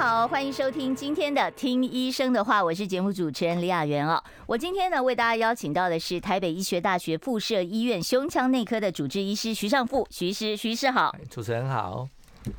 好，欢迎收听今天的《听医生的话》，我是节目主持人李雅媛哦。我今天呢，为大家邀请到的是台北医学大学附设医院胸腔内科的主治医师徐尚富，徐师，徐医师好，主持人好。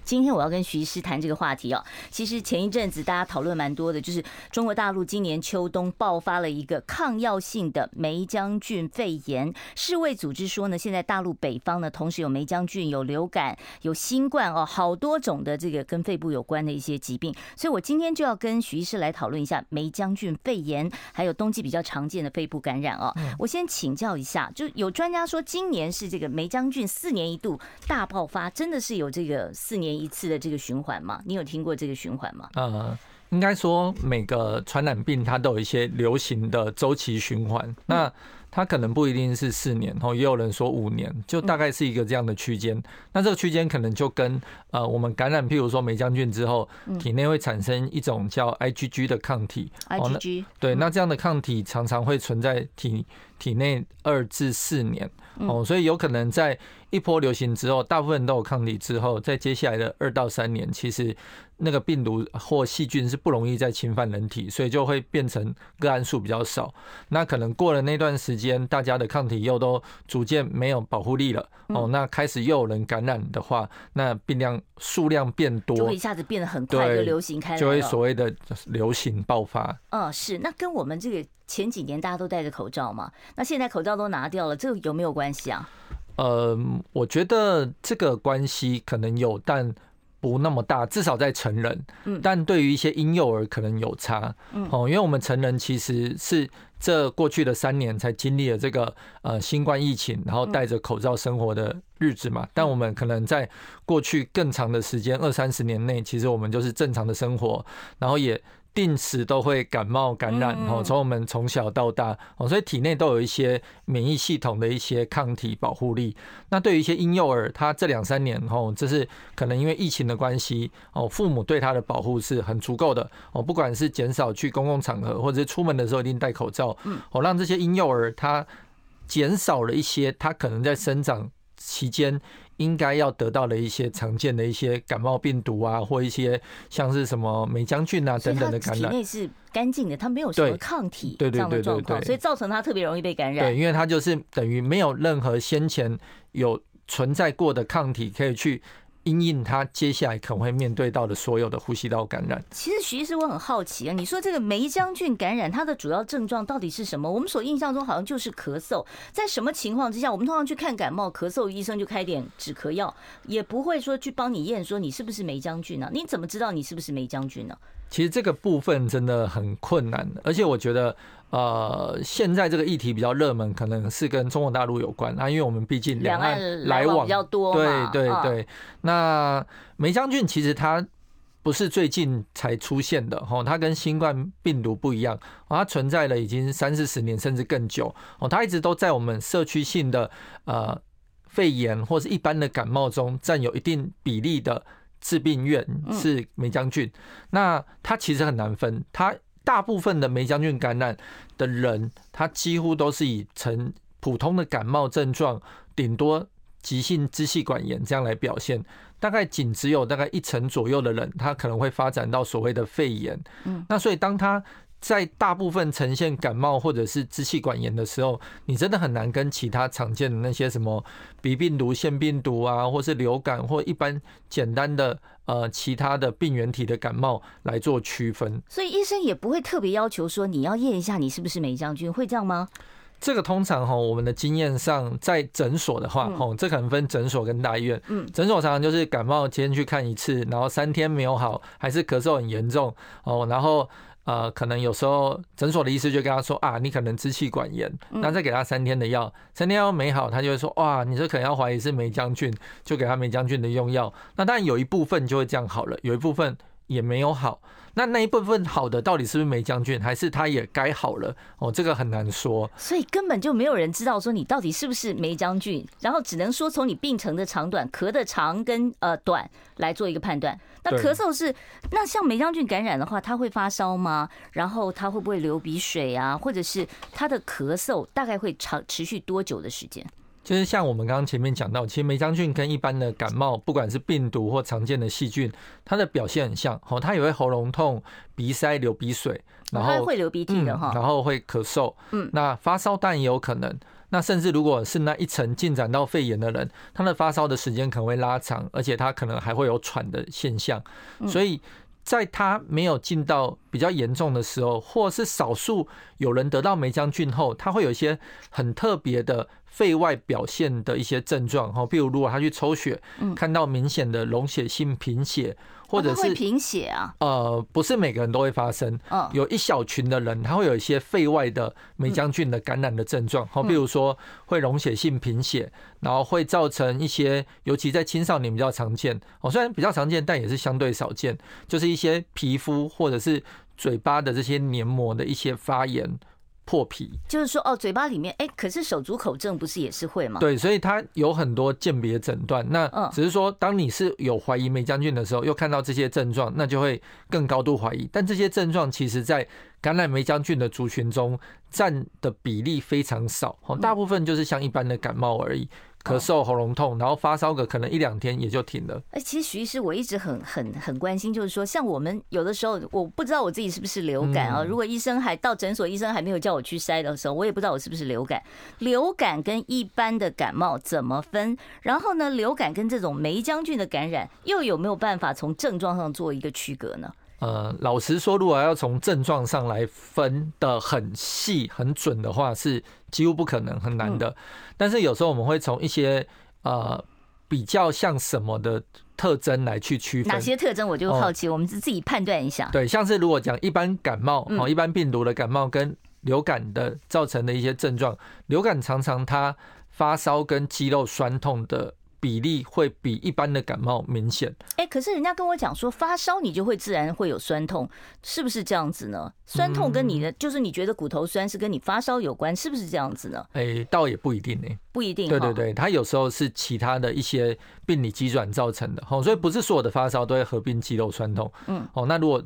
今天我要跟徐医师谈这个话题哦。其实前一阵子大家讨论蛮多的，就是中国大陆今年秋冬爆发了一个抗药性的梅将军肺炎。世卫组织说呢，现在大陆北方呢，同时有梅将军、有流感、有新冠哦，好多种的这个跟肺部有关的一些疾病。所以我今天就要跟徐医师来讨论一下梅将军肺炎，还有冬季比较常见的肺部感染哦。我先请教一下，就有专家说今年是这个梅将军四年一度大爆发，真的是有这个四年一次的这个循环吗？你有听过这个循环吗？呃，应该说每个传染病它都有一些流行的周期循环，那它可能不一定是四年，然后也有人说五年，就大概是一个这样的区间。那这个区间可能就跟呃我们感染，譬如说霉浆菌之后，体内会产生一种叫 IgG 的抗体。IgG 对，那这样的抗体常常会存在体体内二至四年哦，所以有可能在一波流行之后，大部分都有抗体之后，在接下来的二到三年，其实那个病毒或细菌是不容易再侵犯人体，所以就会变成个案数比较少。那可能过了那段时间，大家的抗体又都逐渐没有保护力了哦，那开始又有人感染的话，那病量数量变多，就会一下子变得很快就流行开来，就会所谓的流行爆发。嗯，是。那跟我们这个前几年大家都戴着口罩嘛，那现在口罩都拿掉了，这个有没有关系啊？呃，我觉得这个关系可能有，但不那么大。至少在成人，但对于一些婴幼儿可能有差。哦，因为我们成人其实是这过去的三年才经历了这个呃新冠疫情，然后戴着口罩生活的日子嘛。但我们可能在过去更长的时间，二三十年内，其实我们就是正常的生活，然后也。定时都会感冒感染哦，从我们从小到大哦，所以体内都有一些免疫系统的一些抗体保护力。那对于一些婴幼儿，他这两三年哦，这是可能因为疫情的关系哦，父母对他的保护是很足够的哦，不管是减少去公共场合，或者是出门的时候一定戴口罩，哦，让这些婴幼儿他减少了一些他可能在生长期间。应该要得到的一些常见的一些感冒病毒啊，或一些像是什么霉浆菌啊等等的感染，体内是干净的，它没有什么抗体这样的状况，所以造成它特别容易被感染。对，因为它就是等于没有任何先前有存在过的抗体可以去。因应他接下来可能会面对到的所有的呼吸道感染。其实徐医师，我很好奇啊，你说这个梅将军感染，它的主要症状到底是什么？我们所印象中好像就是咳嗽，在什么情况之下，我们通常去看感冒咳嗽，医生就开点止咳药，也不会说去帮你验说你是不是梅将军呢？你怎么知道你是不是梅将军呢？其实这个部分真的很困难，而且我觉得。呃，现在这个议题比较热门，可能是跟中国大陆有关啊，因为我们毕竟两岸来往比较多。对对对，那梅将军其实他不是最近才出现的哦，它跟新冠病毒不一样，它存在了已经三四十年甚至更久哦，它一直都在我们社区性的呃肺炎或是一般的感冒中占有一定比例的致病源是霉浆菌，那它其实很难分它。大部分的梅将军感染的人，他几乎都是以呈普通的感冒症状，顶多急性支气管炎这样来表现。大概仅只有大概一成左右的人，他可能会发展到所谓的肺炎。嗯，那所以当他在大部分呈现感冒或者是支气管炎的时候，你真的很难跟其他常见的那些什么鼻病毒、腺病毒啊，或是流感或一般简单的呃其他的病原体的感冒来做区分。所以医生也不会特别要求说你要验一下你是不是霉浆菌，会这样吗？这个通常哈，我们的经验上，在诊所的话，哈，这可能分诊所跟大医院。嗯，诊所常常就是感冒今天去看一次，然后三天没有好，还是咳嗽很严重哦，然后。呃，可能有时候诊所的医师就跟他说啊，你可能支气管炎，那再给他三天的药，三天药没好，他就会说哇，你这可能要怀疑是霉浆菌，就给他霉浆菌的用药。那当然有一部分就会这样好了，有一部分也没有好。那那一部分好的到底是不是霉浆菌，还是他也该好了？哦，这个很难说。所以根本就没有人知道说你到底是不是霉浆菌，然后只能说从你病程的长短、咳的长跟呃短来做一个判断。那咳嗽是那像梅将军感染的话，他会发烧吗？然后他会不会流鼻水啊？或者是他的咳嗽大概会长持续多久的时间？就是像我们刚刚前面讲到，其实梅将军跟一般的感冒，不管是病毒或常见的细菌，它的表现很像哦，它也会喉咙痛、鼻塞、流鼻水，然后会流鼻涕的哈，然后会咳嗽，嗯，那发烧但也有可能，那甚至如果是那一层进展到肺炎的人，他的发烧的时间可能会拉长，而且他可能还会有喘的现象，所以在他没有进到比较严重的时候，或是少数有人得到梅浆菌后，他会有一些很特别的。肺外表现的一些症状哈，譬如如果他去抽血，看到明显的溶血性贫血，或者是贫血啊，呃，不是每个人都会发生，有一小群的人他会有一些肺外的霉浆菌的感染的症状，好，比如说会溶血性贫血，然后会造成一些，尤其在青少年比较常见，哦，虽然比较常见，但也是相对少见，就是一些皮肤或者是嘴巴的这些黏膜的一些发炎。破皮，就是说哦，嘴巴里面哎，可是手足口症不是也是会吗？对，所以它有很多鉴别诊断。那只是说，当你是有怀疑梅将军的时候，又看到这些症状，那就会更高度怀疑。但这些症状其实在感染梅将军的族群中占的比例非常少，大部分就是像一般的感冒而已。咳嗽、喉咙痛，然后发烧个可能一两天也就停了。哎，其实徐医师，我一直很很很关心，就是说，像我们有的时候，我不知道我自己是不是流感啊。如果医生还到诊所，医生还没有叫我去筛的时候，我也不知道我是不是流感。流感跟一般的感冒怎么分？然后呢，流感跟这种霉浆菌的感染，又有没有办法从症状上做一个区隔呢？呃，老实说，如果要从症状上来分的很细很准的话，是几乎不可能，很难的。但是有时候我们会从一些呃比较像什么的特征来去区分。哪些特征？我就好奇，我们自自己判断一下。对，像是如果讲一般感冒哦，一般病毒的感冒跟流感的造成的一些症状，流感常常它发烧跟肌肉酸痛的。比例会比一般的感冒明显。哎，可是人家跟我讲说，发烧你就会自然会有酸痛，是不是这样子呢？酸痛跟你的就是你觉得骨头酸是跟你发烧有关，是不是这样子呢？哎，倒也不一定呢，不一定。对对对，它有时候是其他的一些病理机转造成的，哦，所以不是所有的发烧都会合并肌肉酸痛。嗯，哦，那如果。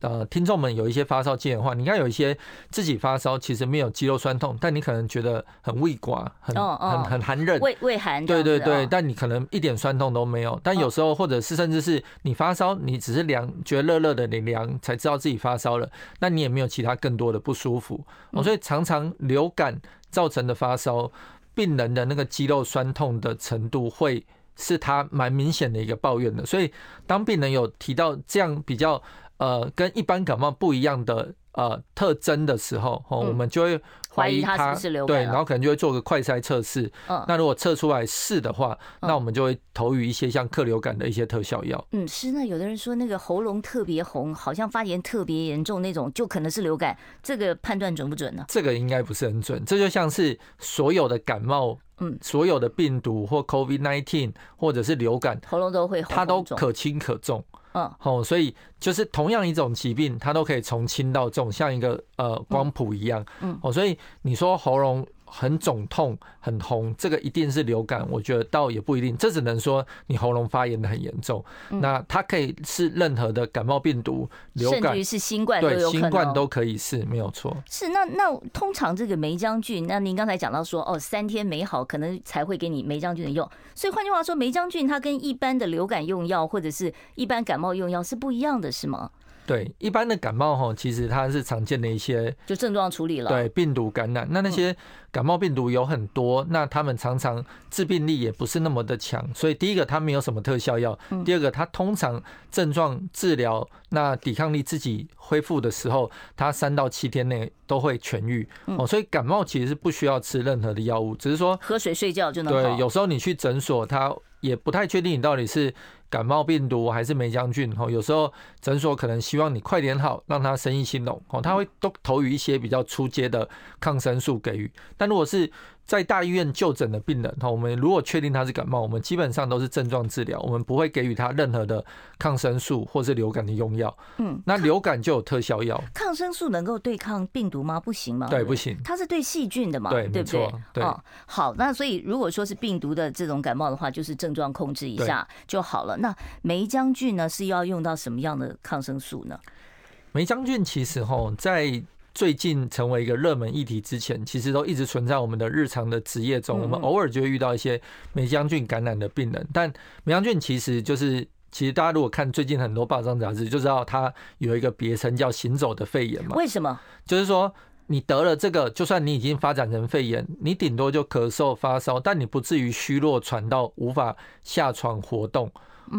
呃，听众们有一些发烧经验的话，你看有一些自己发烧，其实没有肌肉酸痛，但你可能觉得很胃寡，很很很寒热，胃胃寒。对对对，但你可能一点酸痛都没有。但有时候或者是甚至是你发烧，你只是凉，觉得热热的，你凉才知道自己发烧了，那你也没有其他更多的不舒服。哦，所以常常流感造成的发烧，病人的那个肌肉酸痛的程度会是他蛮明显的一个抱怨的。所以当病人有提到这样比较。呃，跟一般感冒不一样的呃特征的时候，哦，我们就会怀疑他是流感，对，然后可能就会做个快筛测试。嗯，那如果测出来是的话，那我们就会投予一些像克流感的一些特效药。嗯，是。那有的人说那个喉咙特别红，好像发炎特别严重那种，就可能是流感。这个判断准不准呢？这个应该不是很准。这就像是所有的感冒，嗯，所有的病毒或 COVID-19 或者是流感，喉咙都会红，它都可轻可重。嗯，好，所以就是同样一种疾病，它都可以从轻到重，像一个呃光谱一样。嗯，哦，所以你说喉咙。很肿痛、很红，这个一定是流感？我觉得倒也不一定，这只能说你喉咙发炎的很严重。那它可以是任何的感冒病毒、流感，甚至于是新冠，对，新冠都可以是没有错。是那那通常这个霉将军，那您刚才讲到说哦，三天没好，可能才会给你霉将军的用。所以换句话说，霉将军它跟一般的流感用药或者是一般感冒用药是不一样的，是吗？对，一般的感冒哈，其实它是常见的一些就症状处理了。对，病毒感染，那那些感冒病毒有很多，那他们常常致病力也不是那么的强，所以第一个它没有什么特效药，第二个它通常症状治疗，那抵抗力自己恢复的时候，它三到七天内都会痊愈哦，所以感冒其实是不需要吃任何的药物，只是说喝水睡觉就能好。对，有时候你去诊所，他也不太确定你到底是。感冒病毒还是梅将军哦？有时候诊所可能希望你快点好，让他生意兴隆，他会都投予一些比较出街的抗生素给予。但如果是在大医院就诊的病人哈，我们如果确定他是感冒，我们基本上都是症状治疗，我们不会给予他任何的抗生素或是流感的用药。嗯，那流感就有特效药。抗生素能够对抗病毒吗？不行吗？对，不行。它是对细菌的嘛？对，对不对？对。哦，好，那所以如果说是病毒的这种感冒的话，就是症状控制一下就好了。那梅将军呢，是要用到什么样的抗生素呢？梅将军其实哈，在最近成为一个热门议题之前，其实都一直存在我们的日常的职业中。我们偶尔就会遇到一些梅将军感染的病人，但梅将军其实就是，其实大家如果看最近很多报章杂志，就知道它有一个别称叫“行走的肺炎”嘛。为什么？就是说你得了这个，就算你已经发展成肺炎，你顶多就咳嗽、发烧，但你不至于虚弱喘到无法下床活动。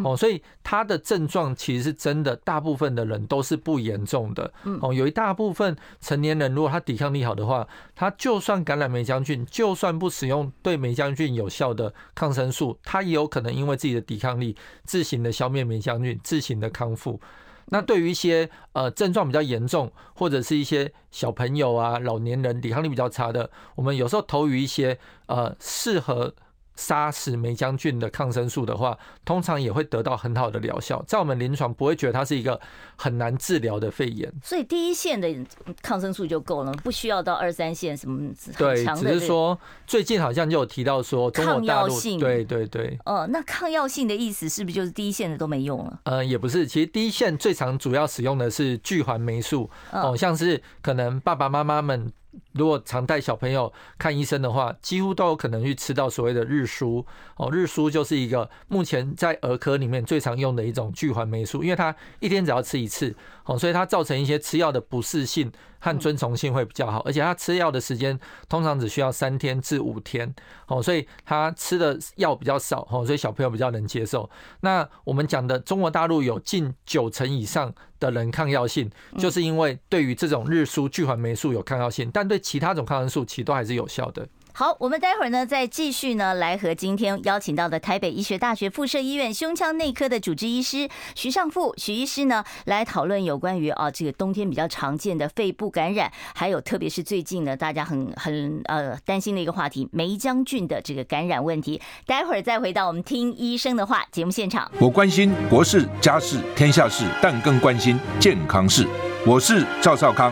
哦，所以他的症状其实是真的，大部分的人都是不严重的。哦，有一大部分成年人，如果他抵抗力好的话，他就算感染霉浆菌，就算不使用对霉浆菌有效的抗生素，他也有可能因为自己的抵抗力，自行的消灭霉浆菌，自行的康复。那对于一些呃症状比较严重，或者是一些小朋友啊、老年人抵抗力比较差的，我们有时候投予一些呃适合。杀死霉浆菌的抗生素的话，通常也会得到很好的疗效，在我们临床不会觉得它是一个很难治疗的肺炎。所以第一线的抗生素就够了，不需要到二三线什么对，只是说最近好像就有提到说抗药性，对对对。哦，那抗药性的意思是不是就是第一线的都没用了？呃，也不是，其实第一线最常主要使用的是聚环霉素哦，像是可能爸爸妈妈们。如果常带小朋友看医生的话，几乎都有可能去吃到所谓的日舒哦。日舒就是一个目前在儿科里面最常用的一种聚环霉素，因为它一天只要吃一次哦，所以它造成一些吃药的不适性和遵从性会比较好，而且他吃药的时间通常只需要三天至五天哦，所以他吃的药比较少哦，所以小朋友比较能接受。那我们讲的中国大陆有近九成以上的人抗药性，就是因为对于这种日苏聚环霉素有抗药性，但对其他种抗生素其实都还是有效的。好，我们待会儿呢再继续呢来和今天邀请到的台北医学大学附设医院胸腔内科的主治医师徐尚富徐医师呢来讨论有关于啊这个冬天比较常见的肺部感染，还有特别是最近呢大家很很呃担心的一个话题霉浆菌的这个感染问题。待会儿再回到我们听医生的话节目现场。我关心国事家事天下事，但更关心健康事。我是赵少康，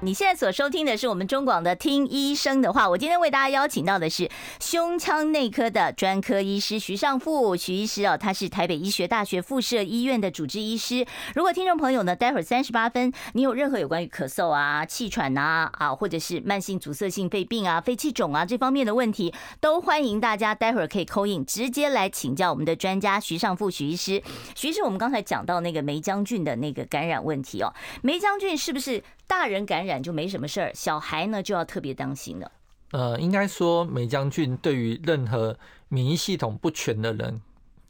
你现在所收听的是我们中广的听医生的话。我今天为大家邀请到的是胸腔内科的专科医师徐尚富徐医师哦，他是台北医学大学附设医院的主治医师。如果听众朋友呢，待会儿三十八分，你有任何有关于咳嗽啊、气喘啊啊，或者是慢性阻塞性肺病啊、肺气肿啊这方面的问题，都欢迎大家待会儿可以扣印直接来请教我们的专家徐尚富徐医师。徐医师，我们刚才讲到那个梅将军的那个感染问题哦，梅将军是不是？大人感染就没什么事儿，小孩呢就要特别当心了。呃，应该说梅将军对于任何免疫系统不全的人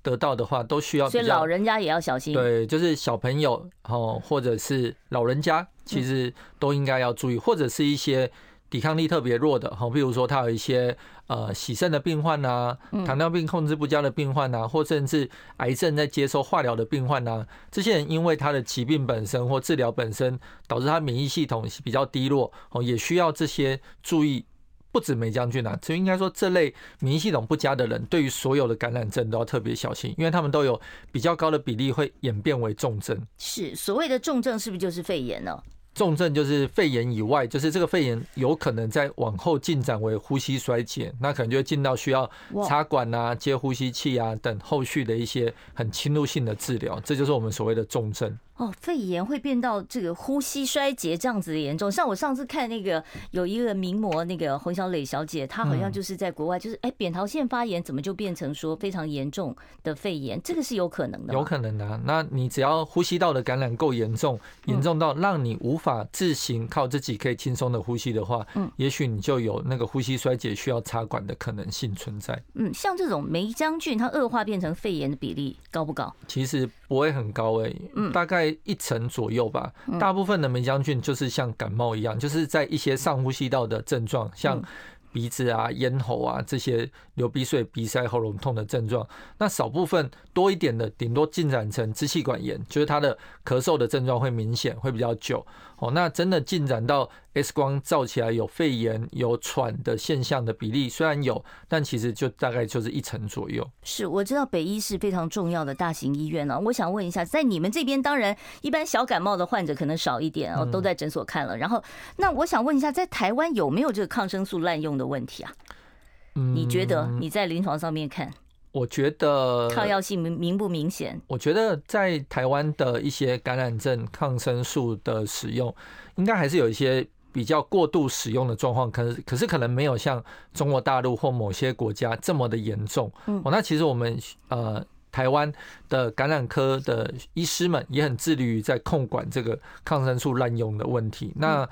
得到的话，都需要。所以老人家也要小心。对，就是小朋友哦，或者是老人家，其实都应该要注意，或者是一些。抵抗力特别弱的，哈，比如说他有一些呃洗肾的病患呐，糖尿病控制不佳的病患呐，或甚至癌症在接受化疗的病患呐，这些人因为他的疾病本身或治疗本身导致他免疫系统比较低落，哦，也需要这些注意。不止梅将军啊，就应该说这类免疫系统不佳的人，对于所有的感染症都要特别小心，因为他们都有比较高的比例会演变为重症。是所谓的重症，是不是就是肺炎呢？重症就是肺炎以外，就是这个肺炎有可能在往后进展为呼吸衰竭，那可能就会进到需要插管啊、接呼吸器啊等后续的一些很侵入性的治疗，这就是我们所谓的重症。哦，肺炎会变到这个呼吸衰竭这样子的严重，像我上次看那个有一个名模那个洪小磊小姐，她好像就是在国外，就是哎扁桃腺发炎，怎么就变成说非常严重的肺炎？这个是有可能的，有可能的。那你只要呼吸道的感染够严重，严重到让你无法。自行靠自己可以轻松的呼吸的话，嗯，也许你就有那个呼吸衰竭需要插管的可能性存在。嗯，像这种梅将军它恶化变成肺炎的比例高不高？其实不会很高诶、欸，嗯，大概一成左右吧。大部分的梅将菌就是像感冒一样，就是在一些上呼吸道的症状，像。鼻子啊、咽喉啊这些流鼻水、鼻塞、喉咙痛的症状，那少部分多一点的，顶多进展成支气管炎，就是他的咳嗽的症状会明显，会比较久。哦，那真的进展到 X 光照起来有肺炎、有喘的现象的比例虽然有，但其实就大概就是一成左右。是，我知道北医是非常重要的大型医院呢。我想问一下，在你们这边，当然一般小感冒的患者可能少一点哦，都在诊所看了。然后，那我想问一下，在台湾有没有这个抗生素滥用的问题啊？你觉得你在临床上面看？我觉得抗药性明明不明显？我觉得在台湾的一些感染症抗生素的使用，应该还是有一些比较过度使用的状况，可是可是可能没有像中国大陆或某些国家这么的严重。哦，那其实我们呃台湾的感染科的医师们也很致力于在控管这个抗生素滥用的问题。那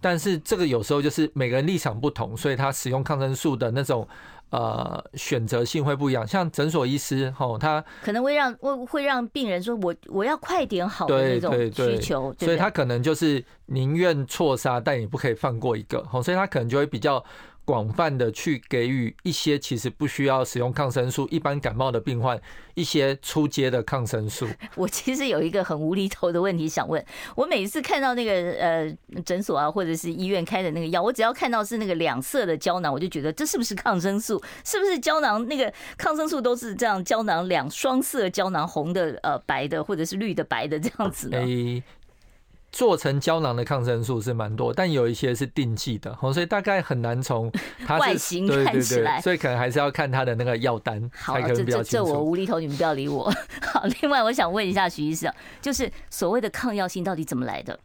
但是这个有时候就是每个人立场不同，所以他使用抗生素的那种。呃，选择性会不一样，像诊所医师吼，他可能会让会会让病人说，我我要快点好的那种需求，所以他可能就是宁愿错杀，但也不可以放过一个吼，所以他可能就会比较。广泛的去给予一些其实不需要使用抗生素，一般感冒的病患一些初阶的抗生素。我其实有一个很无厘头的问题想问，我每次看到那个呃诊所啊或者是医院开的那个药，我只要看到是那个两色的胶囊，我就觉得这是不是抗生素？是不是胶囊那个抗生素都是这样胶囊两双色胶囊，红的呃白的或者是绿的白的这样子呢？欸做成胶囊的抗生素是蛮多，但有一些是定剂的，所以大概很难从 它外形看起来，所以可能还是要看它的那个药单。好，这这这我无厘头，你们不要理我。好，另外我想问一下徐医师，就是所谓的抗药性到底怎么来的？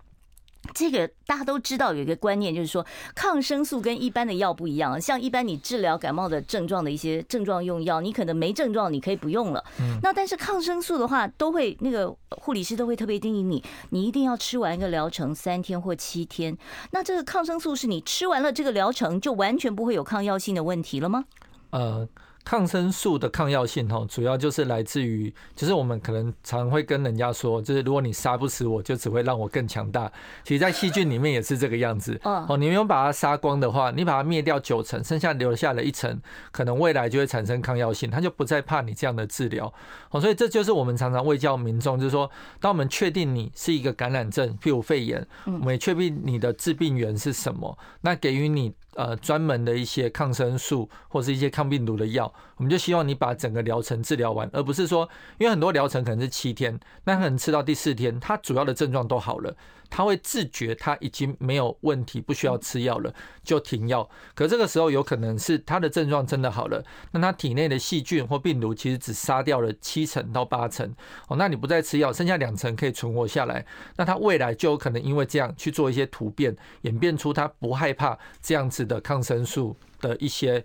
这个大家都知道，有一个观念就是说，抗生素跟一般的药不一样。像一般你治疗感冒的症状的一些症状用药，你可能没症状，你可以不用了。那但是抗生素的话，都会那个护理师都会特别叮咛你，你一定要吃完一个疗程三天或七天。那这个抗生素是你吃完了这个疗程，就完全不会有抗药性的问题了吗？呃。抗生素的抗药性哈，主要就是来自于，就是我们可能常会跟人家说，就是如果你杀不死我，就只会让我更强大。其实，在细菌里面也是这个样子。哦，你没有把它杀光的话，你把它灭掉九成，剩下留下了一层，可能未来就会产生抗药性，它就不再怕你这样的治疗。哦，所以这就是我们常常会叫民众，就是说，当我们确定你是一个感染症，譬如肺炎，我们也确定你的致病源是什么，那给予你。呃，专门的一些抗生素或是一些抗病毒的药，我们就希望你把整个疗程治疗完，而不是说，因为很多疗程可能是七天，那可能吃到第四天，它主要的症状都好了。他会自觉他已经没有问题，不需要吃药了，就停药。可这个时候有可能是他的症状真的好了，那他体内的细菌或病毒其实只杀掉了七成到八成哦。那你不再吃药，剩下两成可以存活下来，那他未来就有可能因为这样去做一些突变，演变出他不害怕这样子的抗生素的一些。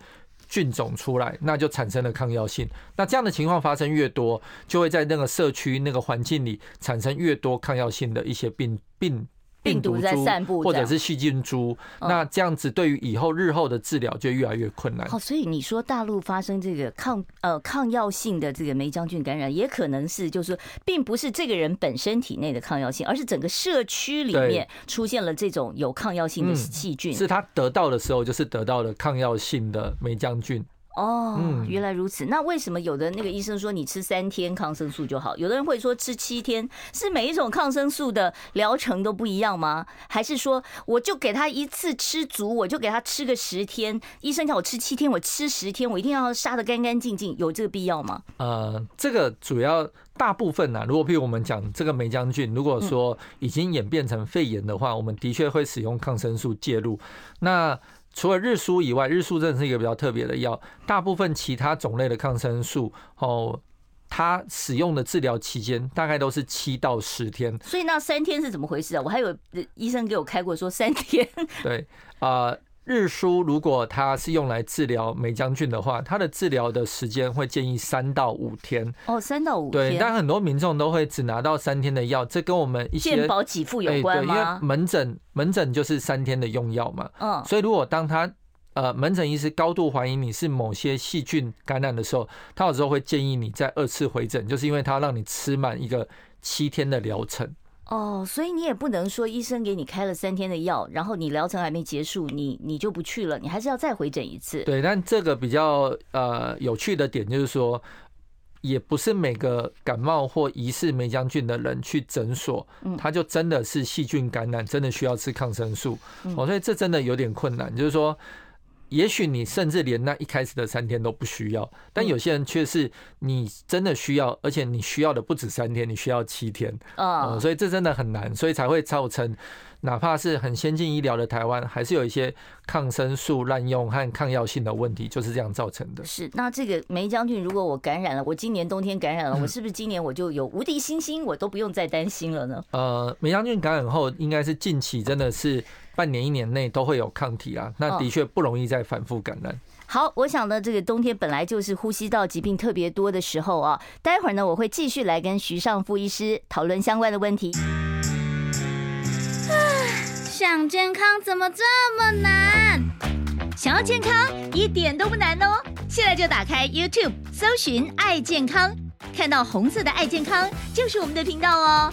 菌种出来，那就产生了抗药性。那这样的情况发生越多，就会在那个社区、那个环境里产生越多抗药性的一些病病。病毒在散布，或者是细菌株，那这样子对于以后日后的治疗就越来越困难。好，所以你说大陆发生这个抗呃抗药性的这个霉浆菌感染，也可能是就是说，并不是这个人本身体内的抗药性，而是整个社区里面出现了这种有抗药性的细菌。是他得到的时候，就是得到了抗药性的霉浆菌。哦，原来如此。那为什么有的那个医生说你吃三天抗生素就好？有的人会说吃七天，是每一种抗生素的疗程都不一样吗？还是说我就给他一次吃足，我就给他吃个十天？医生叫我吃七天，我吃十天，我一定要杀的干干净净，有这个必要吗？呃，这个主要大部分呢、啊，如果譬如我们讲这个梅将军，如果说已经演变成肺炎的话，我们的确会使用抗生素介入。那除了日舒以外，日舒真的是一个比较特别的药。大部分其他种类的抗生素，哦，它使用的治疗期间大概都是七到十天。所以那三天是怎么回事啊？我还有医生给我开过说三天。对啊。呃日舒如果它是用来治疗梅将军的话，它的治疗的时间会建议三到五天。哦，三到五天。对，但很多民众都会只拿到三天的药，这跟我们一些健保给付有关吗？因为门诊门诊就是三天的用药嘛。嗯。所以如果当他呃门诊医师高度怀疑你是某些细菌感染的时候，他有时候会建议你再二次回诊，就是因为他让你吃满一个七天的疗程。哦，所以你也不能说医生给你开了三天的药，然后你疗程还没结束，你你就不去了，你还是要再回诊一次。对，但这个比较呃有趣的点就是说，也不是每个感冒或疑似梅将军的人去诊所，他就真的是细菌感染，真的需要吃抗生素。哦，所以这真的有点困难，就是说。也许你甚至连那一开始的三天都不需要，但有些人却是你真的需要，而且你需要的不止三天，你需要七天啊，所以这真的很难，所以才会造成，哪怕是很先进医疗的台湾，还是有一些抗生素滥用和抗药性的问题，就是这样造成的。是，那这个梅将军如果我感染了，我今年冬天感染了，我是不是今年我就有无敌星星，我都不用再担心了呢？呃，梅将军感染后，应该是近期真的是。半年一年内都会有抗体啊，那的确不容易再反复感染。好，我想呢，这个冬天本来就是呼吸道疾病特别多的时候啊。待会儿呢，我会继续来跟徐尚副医师讨论相关的问题。想健康怎么这么难？想要健康一点都不难哦，现在就打开 YouTube 搜寻“爱健康”，看到红色的“爱健康”就是我们的频道哦。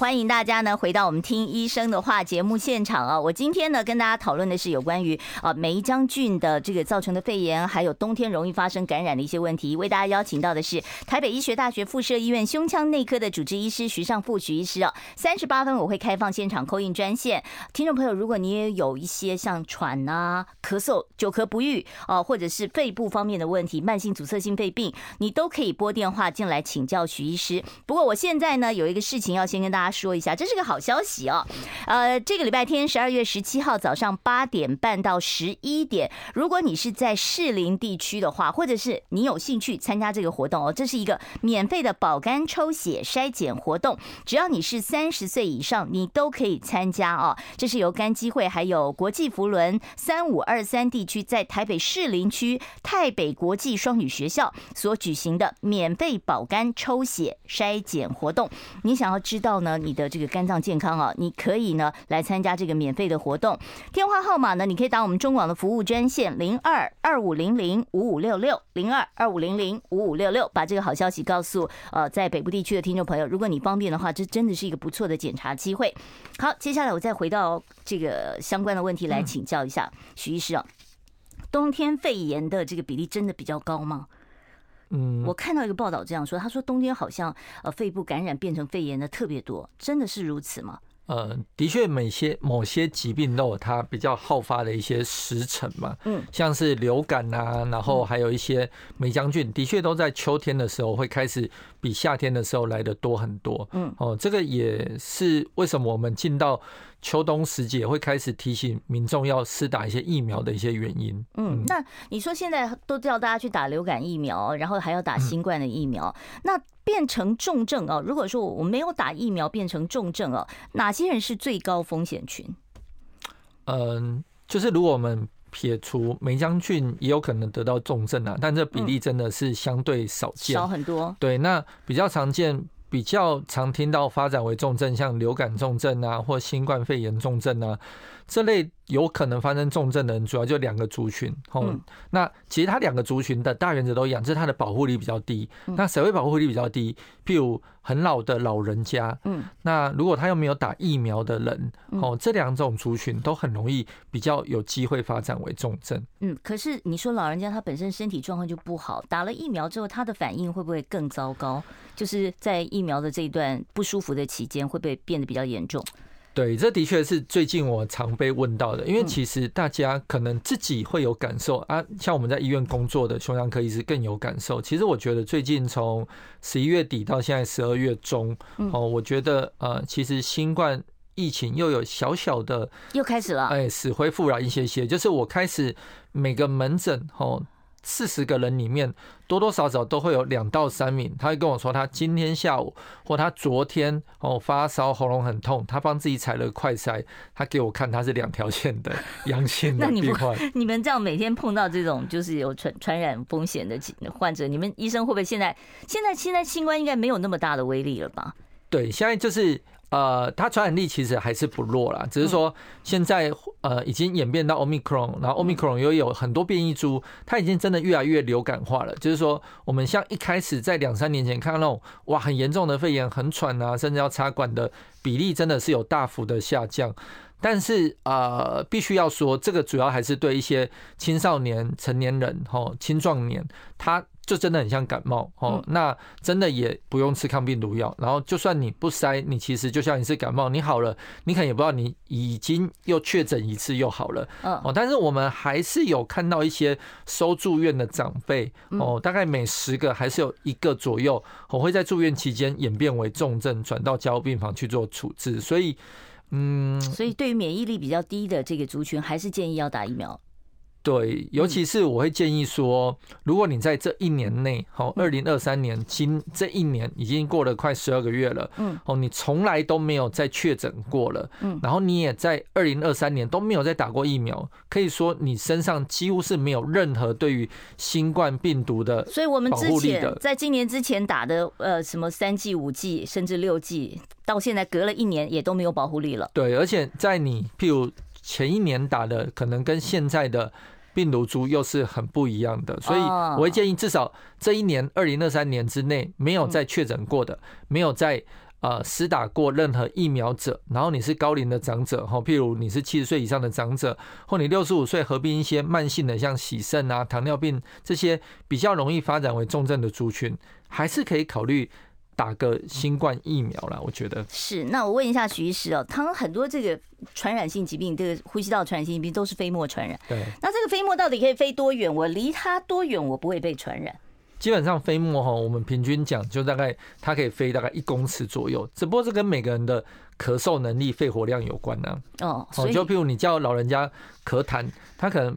欢迎大家呢回到我们听医生的话节目现场啊！我今天呢跟大家讨论的是有关于啊霉浆菌的这个造成的肺炎，还有冬天容易发生感染的一些问题。为大家邀请到的是台北医学大学附设医院胸腔内科的主治医师徐尚富徐医师啊。三十八分我会开放现场 call in 专线，听众朋友，如果你也有一些像喘啊、咳嗽、久咳不愈啊，或者是肺部方面的问题、慢性阻塞性肺病，你都可以拨电话进来请教徐医师。不过我现在呢有一个事情要先跟大家。说一下，这是个好消息哦。呃，这个礼拜天，十二月十七号早上八点半到十一点，如果你是在士林地区的话，或者是你有兴趣参加这个活动哦，这是一个免费的保肝抽血筛检活动，只要你是三十岁以上，你都可以参加哦。这是由肝基会还有国际扶轮三五二三地区在台北士林区泰北国际双语学校所举行的免费保肝抽血筛检活动。你想要知道呢？你的这个肝脏健康啊，你可以呢来参加这个免费的活动。电话号码呢，你可以打我们中广的服务专线零二二五零零五五六六零二二五零零五五六六，把这个好消息告诉呃在北部地区的听众朋友。如果你方便的话，这真的是一个不错的检查机会。好，接下来我再回到这个相关的问题来请教一下徐医师啊，冬天肺炎的这个比例真的比较高吗？嗯，我看到一个报道这样说，他说冬天好像呃肺部感染变成肺炎的特别多，真的是如此吗？呃，的确，某些某些疾病都有它比较好发的一些时辰嘛，嗯，像是流感啊，然后还有一些霉将军，的确都在秋天的时候会开始比夏天的时候来的多很多，嗯，哦，这个也是为什么我们进到。秋冬时节会开始提醒民众要施打一些疫苗的一些原因。嗯，那你说现在都叫大家去打流感疫苗，然后还要打新冠的疫苗，那变成重症啊？如果说我没有打疫苗变成重症啊，哪些人是最高风险群？嗯，就是如果我们撇除霉浆菌，也有可能得到重症啊，但这比例真的是相对少见，少很多。对，那比较常见。比较常听到发展为重症，像流感重症啊，或新冠肺炎重症啊，这类。有可能发生重症的人，主要就两个族群。哦，那其实它两个族群的大原则都一样，就是它的保护力比较低。那谁会保护力比较低？譬如很老的老人家。嗯，那如果他又没有打疫苗的人，哦，这两种族群都很容易比较有机会发展为重症。嗯，可是你说老人家他本身身体状况就不好，打了疫苗之后，他的反应会不会更糟糕？就是在疫苗的这一段不舒服的期间，会不会变得比较严重？对，这的确是最近我常被问到的，因为其实大家可能自己会有感受啊，像我们在医院工作的胸腔科医师更有感受。其实我觉得最近从十一月底到现在十二月中，哦，我觉得呃，其实新冠。疫情又有小小的又开始了，哎，死灰复燃一些些，就是我开始每个门诊吼。四十个人里面，多多少少都会有两到三名，他会跟我说，他今天下午或他昨天哦发烧，喉咙很痛，他帮自己采了快筛，他给我看他是两条线的阳性的病患。那你们你们这样每天碰到这种就是有传传染风险的患者，你们医生会不会现在现在现在新冠应该没有那么大的威力了吧？对，现在就是。呃，它传染力其实还是不弱啦，只是说现在呃已经演变到 Omicron，然后 Omicron 又有很多变异株，它已经真的越来越流感化了。就是说，我们像一开始在两三年前看到那种哇很严重的肺炎，很喘啊，甚至要插管的比例，真的是有大幅的下降。但是呃，必须要说，这个主要还是对一些青少年、成年人、吼青壮年，他。就真的很像感冒哦，那真的也不用吃抗病毒药，然后就算你不塞，你其实就像你是感冒，你好了，你可能也不知道你已经又确诊一次又好了，哦，但是我们还是有看到一些收住院的长辈哦，大概每十个还是有一个左右，我会在住院期间演变为重症，转到加护病房去做处置，所以，嗯，所以对于免疫力比较低的这个族群，还是建议要打疫苗。对，尤其是我会建议说，如果你在这一年内，好，二零二三年今这一年已经过了快十二个月了，嗯，哦，你从来都没有再确诊过了，嗯，然后你也在二零二三年都没有再打过疫苗，可以说你身上几乎是没有任何对于新冠病毒的，所以我们之前在今年之前打的呃什么三剂、五剂甚至六剂，到现在隔了一年也都没有保护力了。对，而且在你譬如。前一年打的可能跟现在的病毒株又是很不一样的，所以我会建议至少这一年二零二三年之内没有再确诊过的，没有再呃施打过任何疫苗者，然后你是高龄的长者哈，譬如你是七十岁以上的长者，或你六十五岁合并一些慢性的像洗肾啊、糖尿病这些比较容易发展为重症的族群，还是可以考虑。打个新冠疫苗啦，我觉得是。那我问一下徐医师哦，他们很多这个传染性疾病，这个呼吸道传染性疾病都是飞沫传染。对。那这个飞沫到底可以飞多远？我离它多远，我不会被传染？基本上飞沫哈，我们平均讲就大概它可以飞大概一公尺左右，只不过是跟每个人的咳嗽能力、肺活量有关呢。哦。哦，就譬如你叫老人家咳痰，他可能。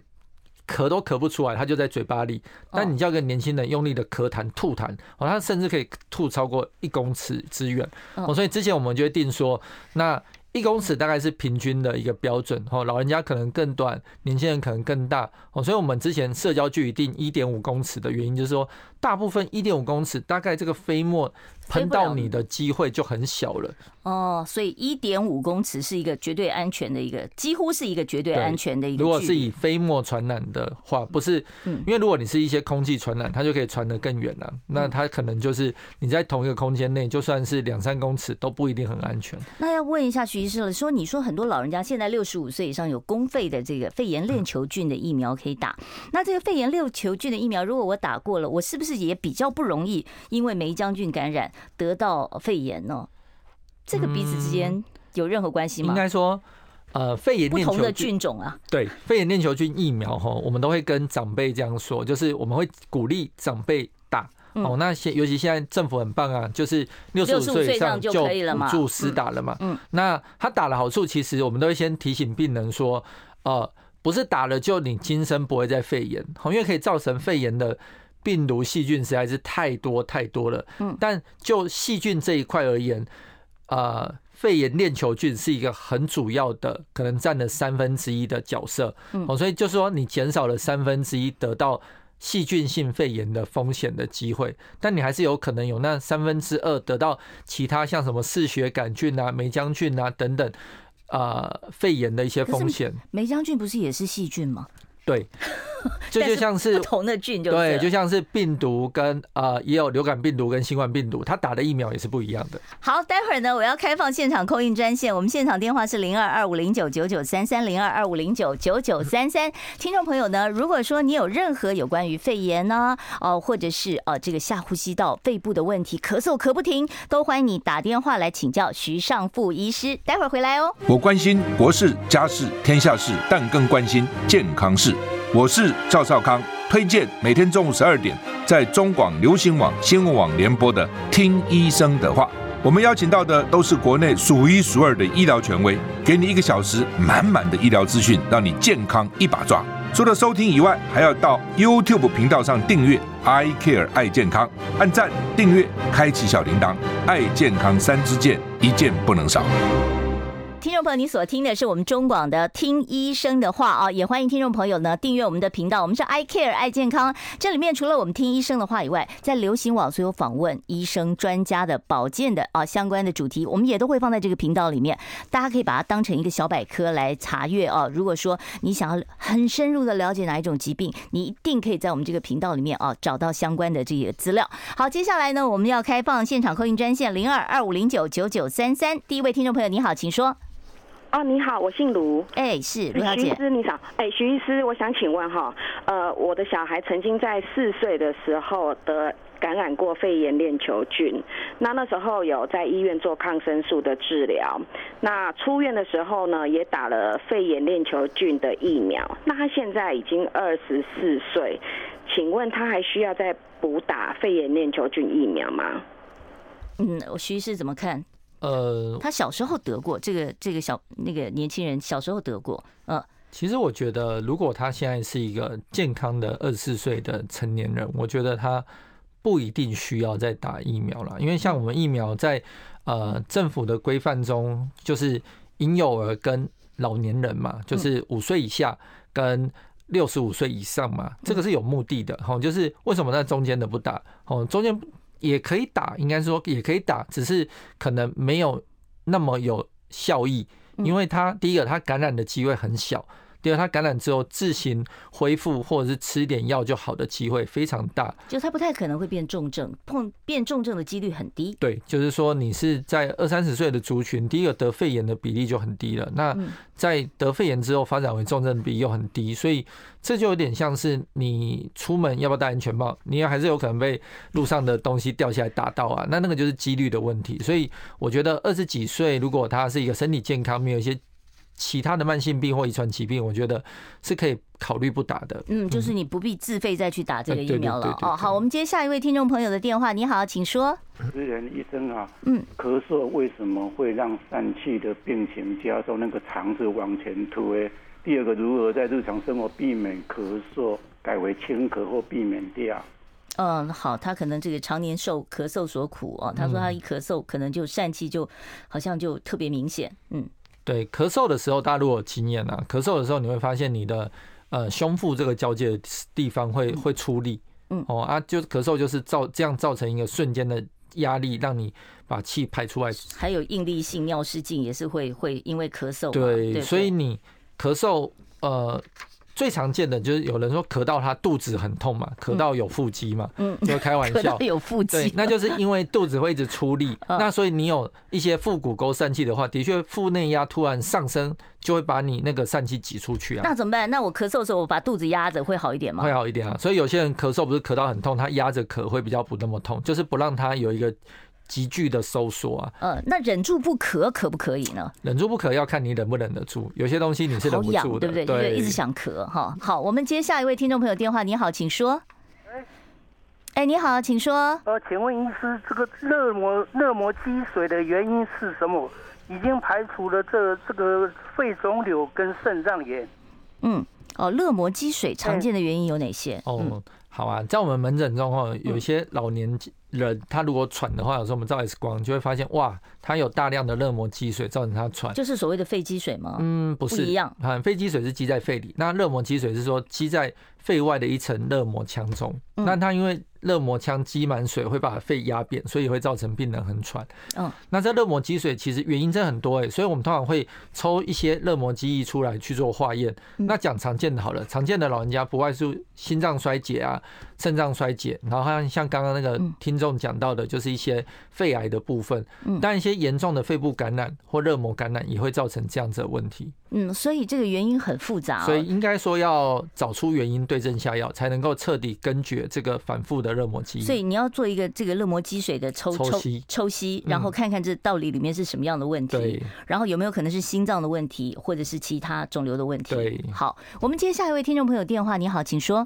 咳都咳不出来，他就在嘴巴里。但你叫个年轻人用力的咳痰、吐痰，哦，他甚至可以吐超过一公尺之远。哦，所以之前我们就会定说，那。一公尺大概是平均的一个标准哦，老人家可能更短，年轻人可能更大哦，所以我们之前社交距离定一点五公尺的原因就是说，大部分一点五公尺大概这个飞沫喷到你的机会就很小了哦，所以一点五公尺是一个绝对安全的一个，几乎是一个绝对安全的一个。如果是以飞沫传染的话，不是，因为如果你是一些空气传染，它就可以传得更远了，那它可能就是你在同一个空间内，就算是两三公尺都不一定很安全。那要问一下徐医师了。说，你说很多老人家现在六十五岁以上有公费的这个肺炎链球菌的疫苗可以打，那这个肺炎链球菌的疫苗，如果我打过了，我是不是也比较不容易因为梅将军感染得到肺炎呢？这个彼此之间有任何关系吗？应该说，呃，肺炎不同的菌种啊，对，肺炎链球菌疫苗哈，我们都会跟长辈这样说，就是我们会鼓励长辈打。哦，那现尤其现在政府很棒啊，就是六十五岁以上就补助施打了嘛。嗯，那他打的好处，其实我们都会先提醒病人说，呃，不是打了就你今生不会再肺炎，因为可以造成肺炎的病毒细菌实在是太多太多了。嗯，但就细菌这一块而言，呃，肺炎链球菌是一个很主要的，可能占了三分之一的角色。嗯，所以就是说你减少了三分之一得到。细菌性肺炎的风险的机会，但你还是有可能有那三分之二得到其他像什么嗜血杆菌啊、霉浆菌啊等等，呃，肺炎的一些风险。霉浆菌不是也是细菌吗？对。这 就像是不同的菌就，对，就像是病毒跟呃，也有流感病毒跟新冠病毒，它打的疫苗也是不一样的。好，待会儿呢，我要开放现场 call in 专线，我们现场电话是零二二五零九九九三三零二二五零九九九三三。听众朋友呢，如果说你有任何有关于肺炎呢，哦，或者是呃这个下呼吸道肺部的问题，咳嗽咳不停，都欢迎你打电话来请教徐尚富医师。待会儿回来哦。我关心国事、家事、天下事，但更关心健康事。我是赵少康，推荐每天中午十二点在中广流行网新闻网联播的《听医生的话》。我们邀请到的都是国内数一数二的医疗权威，给你一个小时满满的医疗资讯，让你健康一把抓。除了收听以外，还要到 YouTube 频道上订阅 I Care 爱健康，按赞、订阅、开启小铃铛，爱健康三支箭，一件不能少。听众朋友，你所听的是我们中广的《听医生的话》啊，也欢迎听众朋友呢订阅我们的频道。我们是 I Care 爱健康，这里面除了我们听医生的话以外，在流行网所有访问医生专家的保健的啊相关的主题，我们也都会放在这个频道里面，大家可以把它当成一个小百科来查阅啊。如果说你想要很深入的了解哪一种疾病，你一定可以在我们这个频道里面啊找到相关的这个资料。好，接下来呢，我们要开放现场 call in 专线零二二五零九九九三三，第一位听众朋友，你好，请说。啊，你好，我姓卢，哎，是卢小姐。徐医师，你好，哎，徐医师，我想请问哈，呃，我的小孩曾经在四岁的时候得感染过肺炎链球菌，那那时候有在医院做抗生素的治疗，那出院的时候呢，也打了肺炎链球菌的疫苗，那他现在已经二十四岁，请问他还需要再补打肺炎链球菌疫苗吗？嗯，我徐医师怎么看？呃，他小时候得过这个，这个小那个年轻人小时候得过，嗯。其实我觉得，如果他现在是一个健康的二十四岁的成年人，我觉得他不一定需要再打疫苗了，因为像我们疫苗在呃政府的规范中，就是婴幼儿跟老年人嘛，就是五岁以下跟六十五岁以上嘛，这个是有目的的，哈，就是为什么在中间的不打，哦，中间。也可以打，应该说也可以打，只是可能没有那么有效益，因为它第一个它感染的机会很小。第二，他感染之后自行恢复，或者是吃点药就好的机会非常大，就他不太可能会变重症，碰变重症的几率很低。对，就是说你是在二三十岁的族群，第一个得肺炎的比例就很低了。那在得肺炎之后发展为重症比又很低，所以这就有点像是你出门要不要戴安全帽，你还是有可能被路上的东西掉下来打到啊。那那个就是几率的问题。所以我觉得二十几岁，如果他是一个身体健康，没有一些。其他的慢性病或遗传疾病，我觉得是可以考虑不打的。嗯，就是你不必自费再去打这个疫苗了。哦，好，我们接下一位听众朋友的电话。你好，请说。主持人医生啊，嗯，咳嗽为什么会让疝气的病情加重？那个肠子往前推。第二个，如何在日常生活避免咳嗽，改为轻咳或避免掉？嗯，好，他可能这个常年受咳嗽所苦哦。他说他一咳嗽，可能就疝气就好像就特别明显。嗯。对，咳嗽的时候，大家如果有经验啊，咳嗽的时候你会发现你的呃胸腹这个交界的地方会会出力，嗯，哦啊，就咳嗽就是造这样造成一个瞬间的压力，让你把气排出来。还有应力性尿失禁也是会会因为咳嗽。对，所以你咳嗽呃。最常见的就是有人说咳到他肚子很痛嘛，咳到有腹肌嘛，嗯，就开玩笑，有腹肌，对，那就是因为肚子会一直出力，那所以你有一些腹股沟疝气的话，的确腹内压突然上升，就会把你那个疝气挤出去啊。那怎么办？那我咳嗽的时候，我把肚子压着会好一点吗？会好一点啊。所以有些人咳嗽不是咳到很痛，他压着咳会比较不那么痛，就是不让他有一个。急剧的收缩啊，嗯，那忍住不咳可不可以呢？忍住不咳要看你忍不忍得住，有些东西你是忍不住的，对不对？对，一直想咳哈。好，我们接下一位听众朋友电话，你好，请说。哎，哎，你好，请说。呃，请问医师，这个热膜热膜积水的原因是什么？已经排除了这这个肺肿瘤跟肾脏炎。嗯，哦，热膜积水常见的原因有哪些？哦，好啊，在我们门诊中哦，有一些老年人他如果喘的话，有时候我们照 X 光就会发现，哇，他有大量的热膜积水，造成他喘。就是所谓的肺积水吗？嗯，不是，不一样。啊，肺积水是积在肺里，那热膜积水是说积在肺外的一层热膜腔中。那他因为热膜腔积满水，会把肺压扁，所以会造成病人很喘。嗯，那这热膜积水其实原因真的很多哎，所以我们通常会抽一些热膜积液出来去做化验。那讲常见的好了，常见的老人家不外是心脏衰竭啊。肾脏衰竭，然后像像刚刚那个听众讲到的，就是一些肺癌的部分。嗯，但一些严重的肺部感染或热膜感染也会造成这样子的问题。嗯，所以这个原因很复杂。所以应该说要找出原因，对症下药，才能够彻底根绝这个反复的热膜积。所以你要做一个这个热膜积水的抽抽吸抽吸，然后看看这到底里面是什么样的问题。对，然后有没有可能是心脏的问题，或者是其他肿瘤的问题？对，好，我们接下一位听众朋友电话，你好，请说。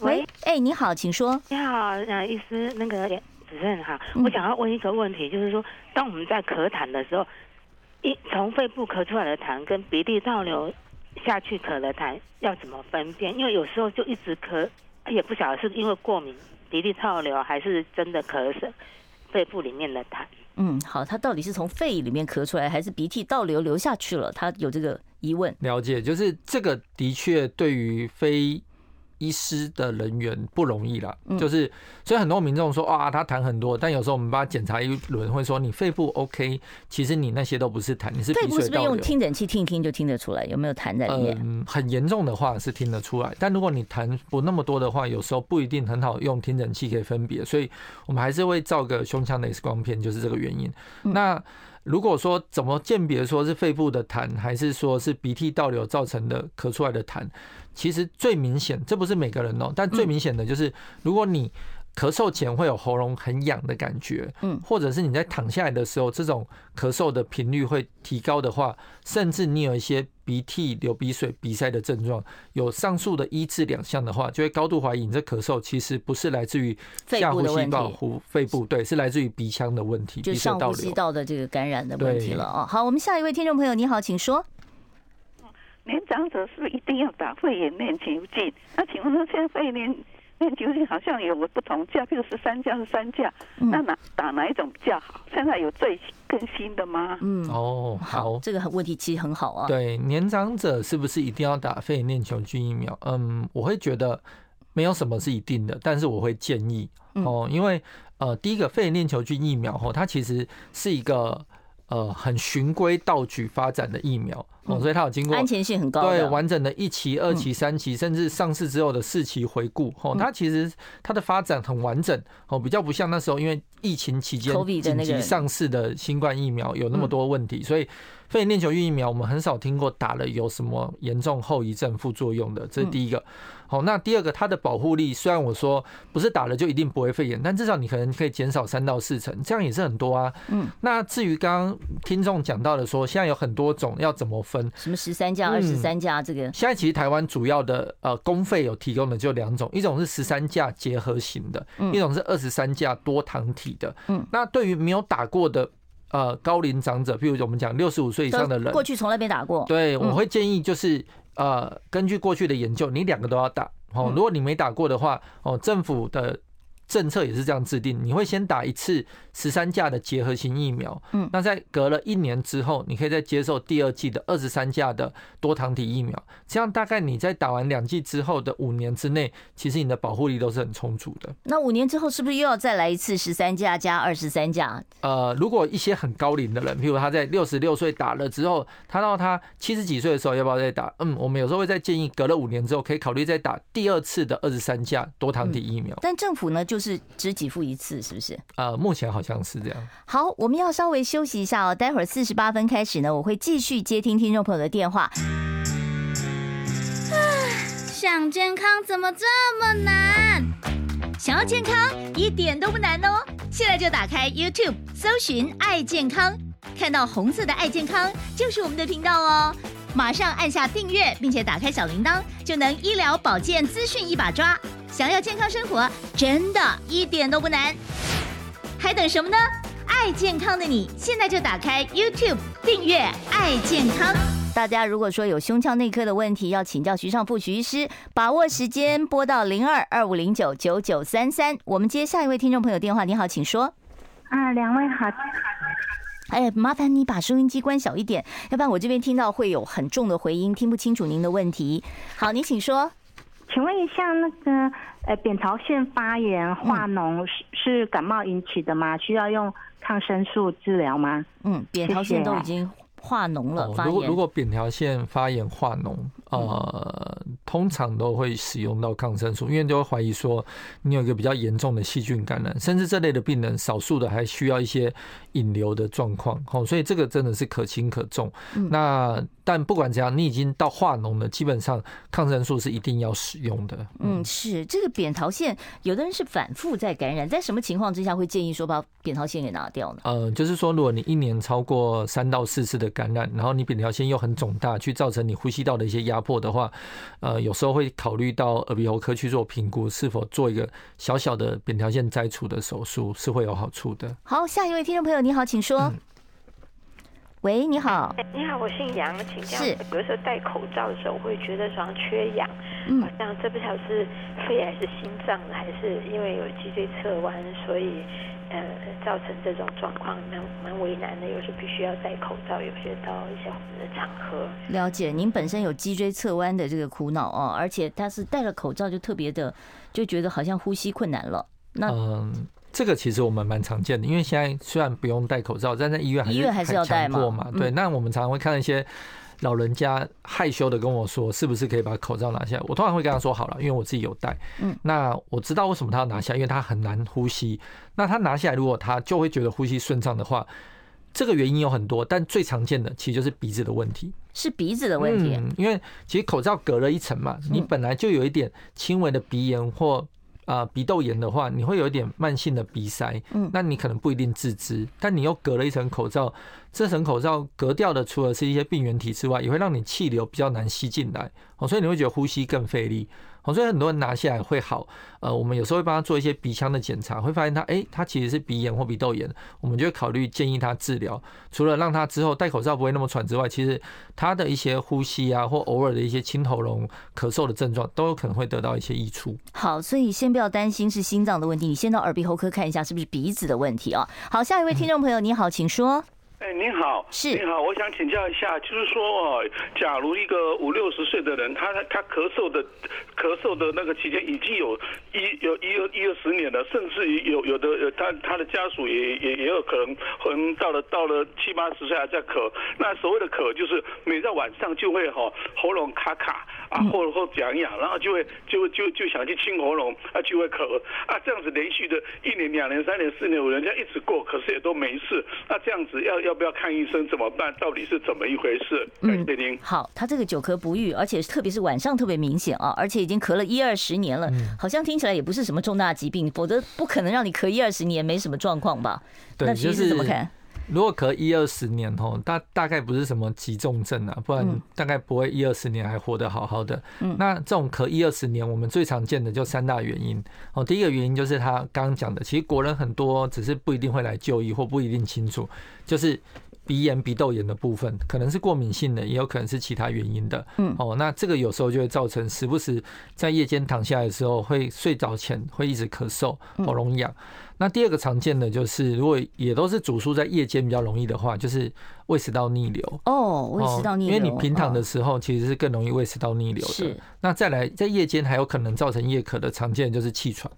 喂，哎，你好，请说。你好，呃，医师，那个主主任哈，我想要问一个问题，就是说，当我们在咳痰的时候，一从肺部咳出来的痰跟鼻涕倒流下去咳的痰要怎么分辨？因为有时候就一直咳，也不晓得是因为过敏鼻涕倒流，还是真的咳嗽肺部里面的痰。嗯，好，他到底是从肺里面咳出来，还是鼻涕倒流流下去了？他有这个疑问。了解，就是这个的确对于非。医师的人员不容易了，就是所以很多民众说啊，他痰很多，但有时候我们帮他检查一轮，会说你肺部 OK，其实你那些都不是痰，你是。肺部是不是用听诊器听一听就听得出来有没有痰在里面？嗯，很严重的话是听得出来，但如果你痰不那么多的话，有时候不一定很好用听诊器可以分别，所以我们还是会照个胸腔的 X 光片，就是这个原因。那如果说怎么鉴别说是肺部的痰，还是说是鼻涕倒流造成的咳出来的痰？其实最明显，这不是每个人哦，但最明显的就是，如果你咳嗽前会有喉咙很痒的感觉，嗯，或者是你在躺下来的时候，这种咳嗽的频率会提高的话，甚至你有一些鼻涕、流鼻水、鼻塞的症状，有上述的一至两项的话，就会高度怀疑你这咳嗽其实不是来自于下呼吸道、呼肺部，对，是来自于鼻腔的问题，就上呼吸道的这个感染的问题了哦。好，我们下一位听众朋友，你好，请说。年长者是不是一定要打肺炎链球菌？那请问说，现在肺炎链球菌好像有不同价，譬如十三价、是三价，那哪打哪一种比较好？现在有最更新的吗？嗯，哦，好，这个问题其实很好啊。对，年长者是不是一定要打肺炎链球菌疫苗？嗯，我会觉得没有什么是一定的，但是我会建议哦，因为呃，第一个肺炎链球菌疫苗哦，它其实是一个呃很循规蹈矩发展的疫苗。哦，所以它有经过安全性很高，对完整的一期、二期、三期，甚至上市之后的四期回顾。哦，它其实它的发展很完整。哦，比较不像那时候因为疫情期间紧急上市的新冠疫苗有那么多问题，所以肺炎链球菌疫苗我们很少听过打了有什么严重后遗症、副作用的。这是第一个。好，那第二个，它的保护力虽然我说不是打了就一定不会肺炎，但至少你可能可以减少三到四成，这样也是很多啊。嗯。那至于刚刚听众讲到的说，现在有很多种要怎么分？什么十三价、二十三价？这个现在其实台湾主要的呃公费有提供的就两种，一种是十三价结合型的，一种是二十三价多糖体的。嗯，那对于没有打过的呃高龄长者，譬如我们讲六十五岁以上的人，过去从来没打过，对，我会建议就是呃根据过去的研究，你两个都要打。哦，如果你没打过的话，哦，政府的。政策也是这样制定，你会先打一次十三价的结合型疫苗，嗯，那在隔了一年之后，你可以再接受第二季的二十三价的多糖体疫苗，这样大概你在打完两剂之后的五年之内，其实你的保护力都是很充足的。那五年之后是不是又要再来一次十三价加二十三价？呃，如果一些很高龄的人，譬如他在六十六岁打了之后，他到他七十几岁的时候要不要再打？嗯，我们有时候会再建议隔了五年之后可以考虑再打第二次的二十三价多糖体疫苗。但政府呢就。就是只给付一次，是不是？呃，目前好像是这样。好，我们要稍微休息一下哦。待会儿四十八分开始呢，我会继续接听听众朋友的电话。想健康怎么这么难？想要健康一点都不难哦！现在就打开 YouTube，搜寻“爱健康”，看到红色的“爱健康”就是我们的频道哦。马上按下订阅，并且打开小铃铛，就能医疗保健资讯一把抓。想要健康生活，真的一点都不难，还等什么呢？爱健康的你，现在就打开 YouTube 订阅“爱健康”。大家如果说有胸腔内科的问题，要请教徐尚富徐医师，把握时间拨到零二二五零九九九三三。我们接下一位听众朋友电话，你好，请说。啊，两位好。哎，麻烦你把收音机关小一点，要不然我这边听到会有很重的回音，听不清楚您的问题。好，您请说。请问一下，那个呃，扁桃腺发炎化脓是是感冒引起的吗？需要用抗生素治疗吗？嗯，扁桃腺都已经化脓了。如果如果扁桃腺发炎化脓，呃，通常都会使用到抗生素，因为就会怀疑说你有一个比较严重的细菌感染，甚至这类的病人少数的还需要一些引流的状况。哦，所以这个真的是可轻可重。那但不管怎样，你已经到化脓了，基本上抗生素是一定要使用的。嗯，是这个扁桃腺，有的人是反复在感染，在什么情况之下会建议说把扁桃腺给拿掉呢？呃，就是说，如果你一年超过三到四次的感染，然后你扁桃腺又很肿大，去造成你呼吸道的一些压迫的话，呃，有时候会考虑到耳鼻喉科去做评估，是否做一个小小的扁桃腺摘除的手术是会有好处的。好，下一位听众朋友，你好，请说。嗯、喂，你好。你好，我姓杨，请教。是。有的时候戴口罩的时候，我会觉得手上缺氧，嗯，好像这不晓得是肺还是心脏，还是因为有脊椎侧弯，所以。呃，造成这种状况蛮蛮为难的，有时候必须要戴口罩，有些到一些的场合。了解，您本身有脊椎侧弯的这个苦恼哦，而且他是戴了口罩就特别的就觉得好像呼吸困难了。那嗯，这个其实我们蛮常见的，因为现在虽然不用戴口罩，但在医院还是医院还是要戴嘛。对，那我们常常会看一些。老人家害羞的跟我说：“是不是可以把口罩拿下来？”我通常会跟他说：“好了，因为我自己有戴。”嗯，那我知道为什么他要拿下，因为他很难呼吸。那他拿下来，如果他就会觉得呼吸顺畅的话，这个原因有很多，但最常见的其实就是鼻子的问题。是鼻子的问题，嗯，因为其实口罩隔了一层嘛，你本来就有一点轻微的鼻炎或。啊、呃，鼻窦炎的话，你会有一点慢性的鼻塞，嗯，那你可能不一定自知，但你又隔了一层口罩，这层口罩隔掉的除了是一些病原体之外，也会让你气流比较难吸进来，哦，所以你会觉得呼吸更费力。哦，所以很多人拿下来会好。呃，我们有时候会帮他做一些鼻腔的检查，会发现他，哎，他其实是鼻炎或鼻窦炎，我们就会考虑建议他治疗。除了让他之后戴口罩不会那么喘之外，其实他的一些呼吸啊，或偶尔的一些清喉咙、咳嗽的症状，都有可能会得到一些益处。好，所以先不要担心是心脏的问题，你先到耳鼻喉科看一下是不是鼻子的问题啊。好，下一位听众朋友，你好，请说。哎，您好，是，您好，我想请教一下，就是说哦，假如一个五六十岁的人，他他咳嗽的咳嗽的那个期间已经有一有一二一二十年了，甚至于有有的他他的家属也也也有可能可能到了到了七八十岁还在咳，那所谓的咳就是每到晚上就会哈喉咙卡卡啊，或者或痒痒，然后就会就就就想去清喉咙啊，就会咳啊，这样子连续的一年两年三年四年五年，人家一直过，可是也都没事，那这样子要要。不要看医生？怎么办？到底是怎么一回事？嗯，谢谢您。好，他这个久咳不愈，而且特别是晚上特别明显啊，而且已经咳了一二十年了，好像听起来也不是什么重大疾病，否则不可能让你咳一二十年没什么状况吧？对，那其实怎么看？如果咳一二十年吼，大大概不是什么急重症啊，不然大概不会一二十年还活得好好的。嗯，那这种咳一二十年，我们最常见的就三大原因。哦，第一个原因就是他刚刚讲的，其实国人很多只是不一定会来就医或不一定清楚，就是。鼻炎、鼻窦炎的部分，可能是过敏性的，也有可能是其他原因的。嗯，哦，那这个有时候就会造成时不时在夜间躺下来的时候，会睡着前会一直咳嗽、喉咙痒。那第二个常见的就是，如果也都是主诉在夜间比较容易的话，就是胃食道逆流。哦，胃食道逆流，因为你平躺的时候其实是更容易胃食道逆流的。是。那再来，在夜间还有可能造成夜咳的常见就是气喘。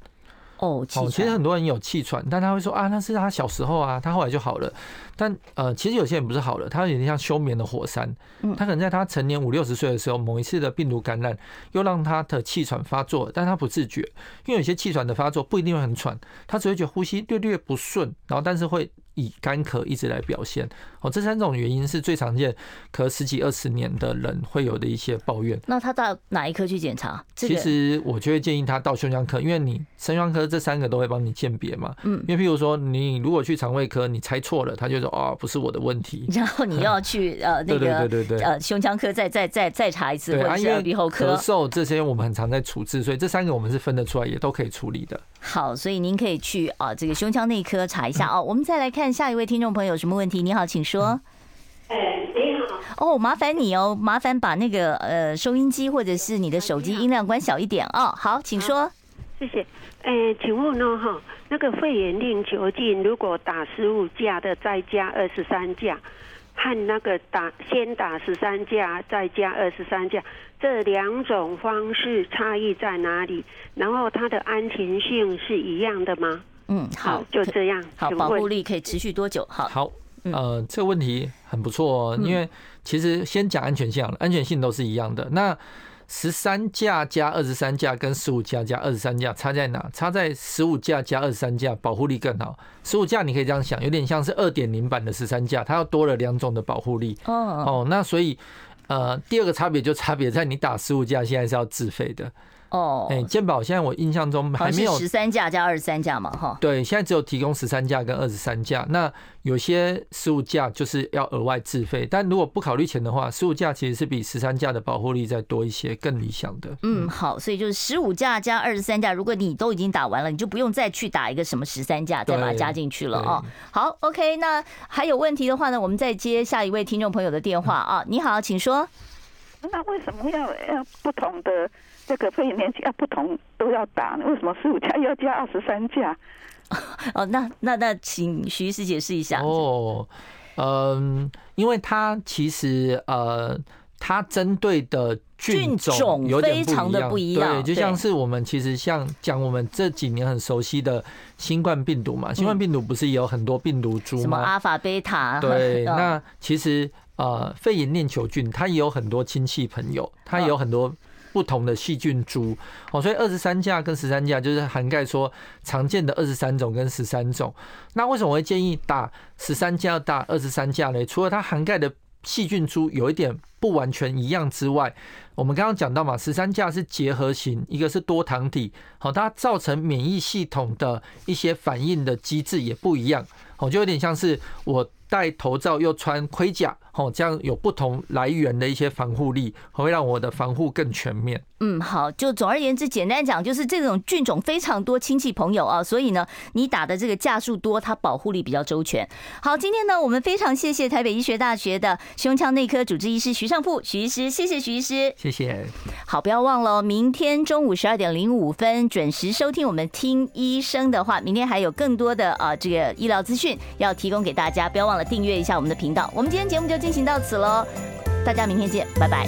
哦，气喘。其实很多人有气喘，但他会说啊，那是他小时候啊，他后来就好了。但呃，其实有些人不是好了，他有点像休眠的火山。他可能在他成年五六十岁的时候，某一次的病毒感染，又让他的气喘发作，但他不自觉。因为有些气喘的发作不一定会很喘，他只会觉得呼吸略略不顺，然后但是会。以干咳一直来表现，哦，这三种原因是最常见，咳十几二十年的人会有的一些抱怨。那他到哪一科去检查？其实我就会建议他到胸腔科，因为你胸腔科这三个都会帮你鉴别嘛。嗯，因为譬如说你如果去肠胃科，你猜错了，他就说啊，不是我的问题。然后你要去呃 那个对对对对呃胸腔科再再再再查一次，或者是耳鼻喉科。咳嗽这些我们很常在处置，所以这三个我们是分得出来，也都可以处理的。好，所以您可以去啊这个胸腔内科查一下 哦。我们再来看。下一位听众朋友有什么问题？你好，请说。哎，你好。哦，麻烦你哦，麻烦把那个呃收音机或者是你的手机音量关小一点哦。好，请说。谢谢。哎，请问呢哈，那个肺炎链球菌如果打十五价的再加二十三价，和那个打先打十三价再加二十三价，这两种方式差异在哪里？然后它的安全性是一样的吗？嗯，好，就这样。好，保护力可以持续多久？好，好，呃，这个问题很不错哦，因为其实先讲安全性，安全性都是一样的。那十三架加二十三架跟十五架加二十三架差在哪？差在十五架加二十三架保护力更好。十五架你可以这样想，有点像是二点零版的十三架，它要多了两种的保护力。哦哦，那所以呃，第二个差别就差别在你打十五架现在是要自费的。哦，哎，健保现在我印象中还没有十三价加二十三价嘛，哈。对，现在只有提供十三价跟二十三价。那有些十五价就是要额外自费，但如果不考虑钱的话，十五价其实是比十三价的保护力再多一些，更理想的。嗯，好，所以就是十五价加二十三价，如果你都已经打完了，你就不用再去打一个什么十三价，再把它加进去了哦。好，OK，那还有问题的话呢，我们再接下一位听众朋友的电话啊。你好，请说。那为什么要要不同的？这个肺炎年期要不同都要打，为什么十五价要加二十三价？哦，那那那，请徐医师解释一下。哦，嗯，因为它其实呃，它针对的菌种有点非常的不一样，对，就像是我们其实像讲我们这几年很熟悉的新冠病毒嘛，新冠病毒不是也有很多病毒株吗？什么阿法、贝塔？对，那其实呃，肺炎链球菌它也有很多亲戚朋友，它也有很多。不同的细菌株哦，所以二十三价跟十三价就是涵盖说常见的二十三种跟十三种。那为什么我会建议打十三价打二十三价呢？除了它涵盖的细菌株有一点不完全一样之外，我们刚刚讲到嘛，十三价是结合型，一个是多糖体，好，它造成免疫系统的一些反应的机制也不一样，哦，就有点像是我戴头罩又穿盔甲。哦，这样有不同来源的一些防护力，会让我的防护更全面。嗯，好，就总而言之，简单讲，就是这种菌种非常多，亲戚朋友啊，所以呢，你打的这个架数多，它保护力比较周全。好，今天呢，我们非常谢谢台北医学大学的胸腔内科主治医师徐尚富徐医师，谢谢徐医师，谢谢。好，不要忘了，明天中午十二点零五分准时收听我们听医生的话。明天还有更多的啊这个医疗资讯要提供给大家，不要忘了订阅一下我们的频道。我们今天节目就进行到此喽，大家明天见，拜拜。